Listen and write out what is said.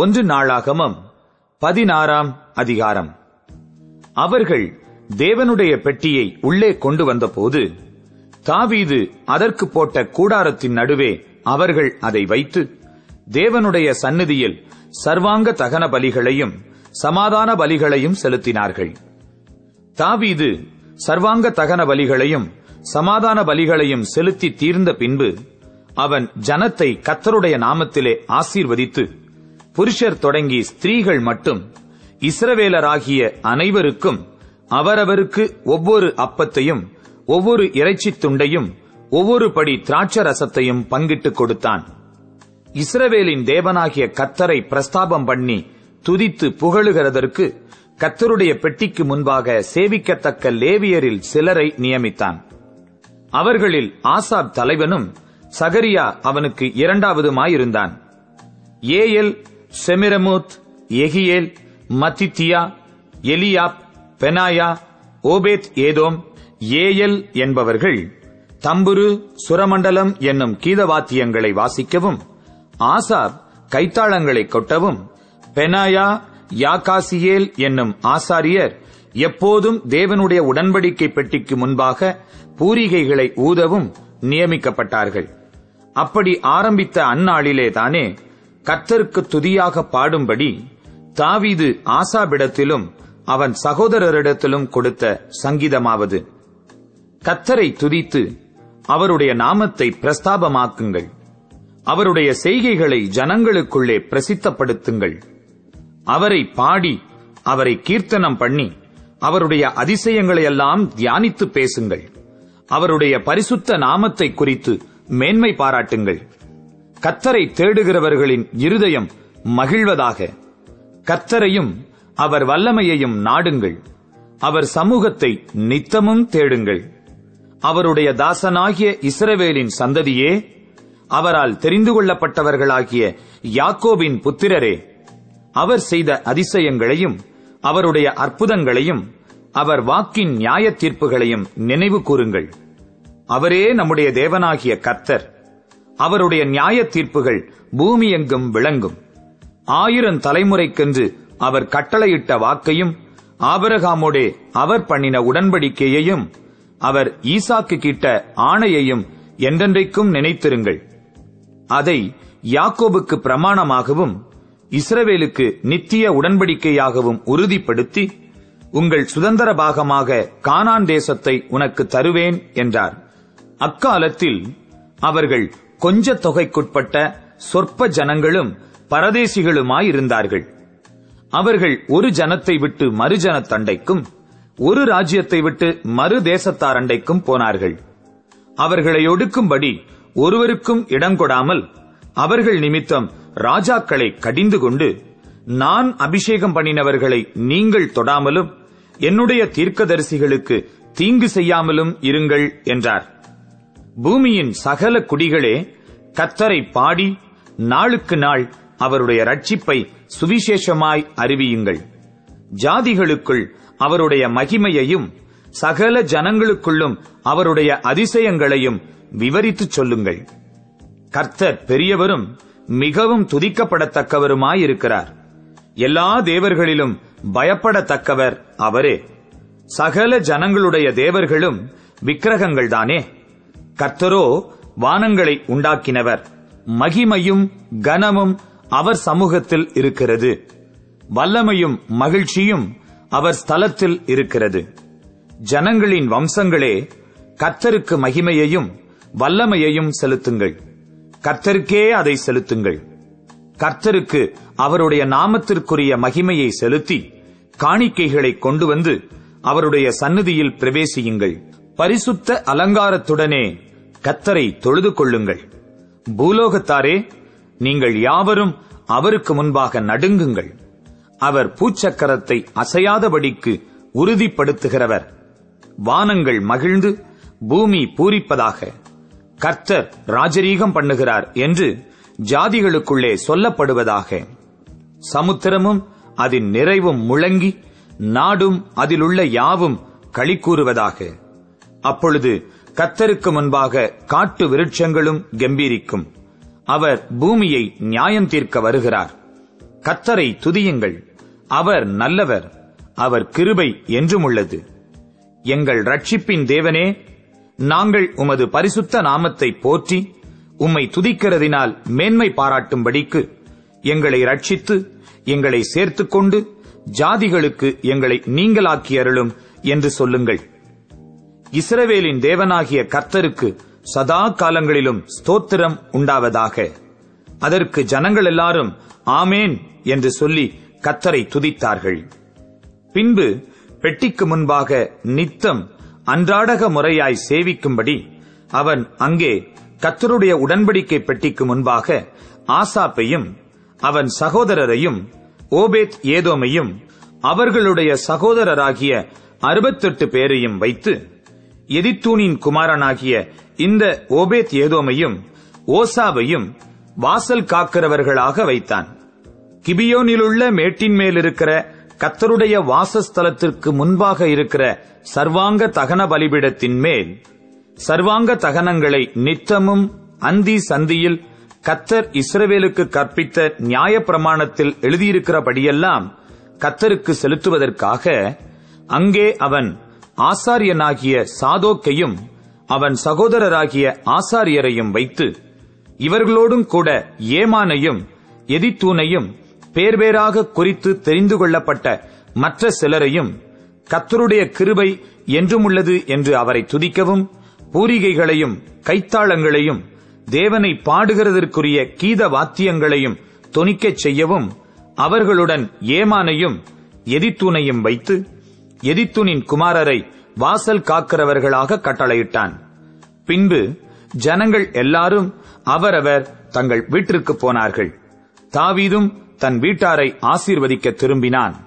ஒன்று நாளாகமம் பதினாறாம் அதிகாரம். அவர்கள் தேவனுடைய பெட்டியை உள்ளே கொண்டு வந்தபோது தாவீது அதற்கு போட்ட கூடாரத்தின் நடுவே அவர்கள் அதை வைத்து தேவனுடைய சந்நிதியில் சர்வாங்க தகன பலிகளையும் சமாதான பலிகளையும் செலுத்தினார்கள். தாவீது சர்வாங்க தகன பலிகளையும் சமாதான பலிகளையும் செலுத்தி தீர்ந்த பின்பு அவன் ஜனத்தை கத்தருடைய நாமத்திலே ஆசீர்வதித்து புருஷர் தொடங்கி ஸ்திரீகள் மட்டும் இஸ்ரவேலராகிய அனைவருக்கும் அவரவருக்கு ஒவ்வொரு அப்பத்தையும் ஒவ்வொரு இறைச்சித் துண்டையும் ஒவ்வொரு படி திராட்ச ரசத்தையும் பங்கிட்டுக் கொடுத்தான். இஸ்ரவேலின் தேவனாகிய கத்தரை பிரஸ்தாபம் பண்ணி துதித்து புகழுகிறதற்கு கத்தருடைய பெட்டிக்கு முன்பாக சேவிக்கத்தக்க லேவியரில் சிலரை நியமித்தான். அவர்களில் ஆசாப் தலைவனும் சகரியா அவனுக்கு இரண்டாவதுமாயிருந்தான். Jeiel Shemiramoth Jehiel Mattithiah Eliab Benaiah Obed Edom Jeiel என்பவர்கள் தம்புரு சுரமண்டலம் என்னும் கீதவாத்தியங்களை வாசிக்கவும் ஆசாப் கைத்தாளங்களை கொட்டவும் பெனாயா யாகாசியேல் என்னும் ஆசாரியர் எப்போதும் தேவனுடைய உடன்படிக்கை பெட்டிக்கு முன்பாக பூரிகைகளை ஊதவும் நியமிக்கப்பட்டார்கள். அப்படி ஆரம்பித்த அந்நாளிலே தானே கர்த்தருக்கு துதியாக பாடும்படி தாவீது ஆசாபிடத்திலும் அவன் சகோதரரிடத்திலும் கொடுத்த சங்கீதமாவது. கத்தரை துதித்து அவருடைய நாமத்தை பிரஸ்தாபமாக்குங்கள். அவருடைய செய்கைகளை ஜனங்களுக்குள்ளே பிரசித்தப்படுத்துங்கள். அவரை பாடி அவரை கீர்த்தனம் பண்ணி அவருடைய அதிசயங்களையெல்லாம் தியானித்து பேசுங்கள். அவருடைய பரிசுத்த நாமத்தை குறித்து மேன்மை பாராட்டுங்கள். கத்தரை தேடுகிறவர்களின் இருதயம் மகிழ்வதாக. கத்தரையும் அவர் வல்லமையையும் நாடுங்கள். அவர் சமூகத்தை நித்தமும் தேடுங்கள். அவருடைய தாசனாகிய இஸ்ரவேலின் சந்ததியே அவரால் தெரிந்து கொள்ளப்பட்டவர்களாகிய யாக்கோபின் புத்திரரே அவர் செய்த அதிசயங்களையும் அவருடைய அற்புதங்களையும் அவர் வாக்கின் நியாய தீர்ப்புகளையும் நினைவு கூறுங்கள். அவரே நம்முடைய தேவனாகிய கர்த்தர். அவருடைய நியாய தீர்ப்புகள் பூமி எங்கும் விளங்கும். ஆயிரம் தலைமுறைக்கென்று அவர் கட்டளையிட்ட வாக்கையும் ஆபரகாமோடே அவர் பண்ணின உடன்படிக்கையையும் அவர் ஈசாக்கு கிட்ட ஆணையையும் என்றென்றைக்கும் நினைத்திருங்கள். அதை யாக்கோபுக்கு பிரமாணமாகவும் இஸ்ரவேலுக்கு நித்திய உடன்படிக்கையாகவும் உறுதிப்படுத்தி உங்கள் சுதந்திர பாகமாக கானான் தேசத்தை உனக்கு தருவேன் என்றார். அக்காலத்தில் அவர்கள் கொஞ்ச தொகைக்குட்பட்ட சொற்ப ஜனங்களும் பரதேசிகளுமாயிருந்தார்கள். அவர்கள் ஒரு ஜனத்தை விட்டு மறு ஜனத்தண்டைக்கும் ஒரு ராஜ்யத்தை விட்டு மறு தேசத்தார் அண்டைக்கும் போனார்கள். அவர்களை ஒடுக்கும்படி ஒருவருக்கும் இடங்கொடாமல் அவர்கள் நிமித்தம் ராஜாக்களை கடிந்து கொண்டு நான் அபிஷேகம் பண்ணினவர்களை நீங்கள் தொடாமலும் என்னுடைய தீர்க்கதரிசிகளுக்கு தீங்கு செய்யாமலும் இருங்கள் என்றார். பூமியின் சகல குடிகளே கத்தரை பாடி நாளுக்கு நாள் அவருடைய ரட்சிப்பை சுவிசேஷமாய் அறிவியுங்கள். ஜாதிகளுக்குள் அவருடைய மகிமையையும் சகல ஜனங்களுக்குள்ளும் அவருடைய அதிசயங்களையும் விவரித்துச் சொல்லுங்கள். கர்த்தர் பெரியவரும் மிகவும் துதிக்கப்படத்தக்கவருமாயிருக்கிறார். எல்லா தேவர்களிலும் பயப்படத்தக்கவர் அவரே. சகல ஜனங்களுடைய தேவர்களும் விக்கிரகங்கள்தானே? கர்த்தரோ வானங்களை உண்டாக்கினவர். மகிமையும் கனமும் அவர் சமூகத்தில் இருக்கிறது. வல்லமையும் மகிழ்ச்சியும் அவர் ஸ்தலத்தில் இருக்கிறது. ஜனங்களின் வம்சங்களே கர்த்தருக்கு மகிமையையும் வல்லமையையும் செலுத்துங்கள். கர்த்தருக்கே அதை செலுத்துங்கள். கர்த்தருக்கு அவருடைய நாமத்திற்குரிய மகிமையை செலுத்தி காணிக்கைகளை கொண்டு வந்து அவருடைய சந்நிதியில் பிரவேசியுங்கள். பரிசுத்த அலங்காரத்துடனே கத்தரை தொழுது கொள்ளுங்கள். பூலோகத்தாரே நீங்கள் யாவரும் அவருக்கு முன்பாக நடுங்குங்கள். அவர் பூச்சக்கரத்தை அசையாதபடிக்கு உறுதிப்படுத்துகிறவர். வானங்கள் மகிழ்ந்து பூமி பூரிப்பதாக. கர்த்தர் ராஜரீகம் பண்ணுகிறார் என்று ஜாதிகளுக்குள்ளே சொல்லப்படுவதாக. சமுத்திரமும் அதன் நிறைவும் முழங்கி நாடும் அதிலுள்ள யாவும் களி கூறுவதாக. அப்பொழுது கத்தருக்கு முன்பாக காட்டு விருட்சங்களும் கம்பீரிக்கும். அவர் பூமியை நியாயம் தீர்க்க வருகிறார். கத்தரை துதியுங்கள். அவர் நல்லவர். அவர் கிருபை என்றும் உள்ளது எங்கள் ரட்சிப்பின் தேவனே நாங்கள் உமது பரிசுத்த நாமத்தை போற்றி உம்மை துதிக்கிறதினால் மேன்மை பாராட்டும்படிக்கு எங்களை ரட்சித்து எங்களை சேர்த்துக்கொண்டு ஜாதிகளுக்கு எங்களை நீங்களாக்கி அருளும் என்று சொல்லுங்கள். இஸ்ரவேலின் தேவனாகிய கர்த்தருக்கு சதா காலங்களிலும் ஸ்தோத்திரம் உண்டாவதாக. அதற்கு ஜனங்கள் எல்லாரும் ஆமேன் என்று சொல்லி கத்தரை துதித்தார்கள். பின்பு பெட்டிக்கு முன்பாக நித்தம் அன்றாடக முறையாய் சேவிக்கும்படி அவன் அங்கே கத்தருடைய உடன்படிக்கை பெட்டிக்கு முன்பாக ஆசாப்பையும் அவன் சகோதரரையும் ஓபேத் ஏதோமையும் அவர்களுடைய சகோதரராகிய அறுபத்தெட்டு பேரையும் வைத்து எதித்தூனின் குமாரனாகிய இந்த ஓபேத் ஏதோமையும் ஓசாவையும் வாசல் காக்கிறவர்களாக வைத்தான். கிபியோனிலுள்ள மேட்டின் மேல் இருக்கிற கத்தருடைய வாசஸ்தலத்திற்கு முன்பாக இருக்கிற சர்வாங்க தகன பலிபிடத்தின் மேல் சர்வாங்க தகனங்களை நித்தமும் அந்தி சந்தியில் கத்தர் இஸ்ரவேலுக்கு கற்பித்த நியாய பிரமாணத்தில் எழுதியிருக்கிறபடியெல்லாம் கத்தருக்கு செலுத்துவதற்காக அங்கே அவன் ஆசாரியனாகிய சாதோக்கையும் அவன் சகோதரராகிய ஆசாரியரையும் வைத்து இவர்களோடும் கூட ஏமானையும் எதித்தூனையும் பேர்பேராக குறித்து தெரிந்து கொள்ளப்பட்ட மற்ற சிலரையும் கத்தருடைய கிருபை என்றும் உள்ளது என்று அவரை துதிக்கவும் பூரிகைகளையும் கைத்தாளங்களையும் தேவனை பாடுகிறதற்குரிய கீத வாத்தியங்களையும் தொனிக்கச் செய்யவும் அவர்களுடன் ஏமானையும் எதித்தூனையும் வைத்து எதித்துனின் குமாரரை வாசல் காக்கிறவர்களாக கட்டளையிட்டான். பின்பு ஜனங்கள் எல்லாரும் அவரவர் தங்கள் வீட்டிற்கு போனார்கள். தாவீதும் தன் வீட்டாரை ஆசீர்வதிக்க திரும்பினான்.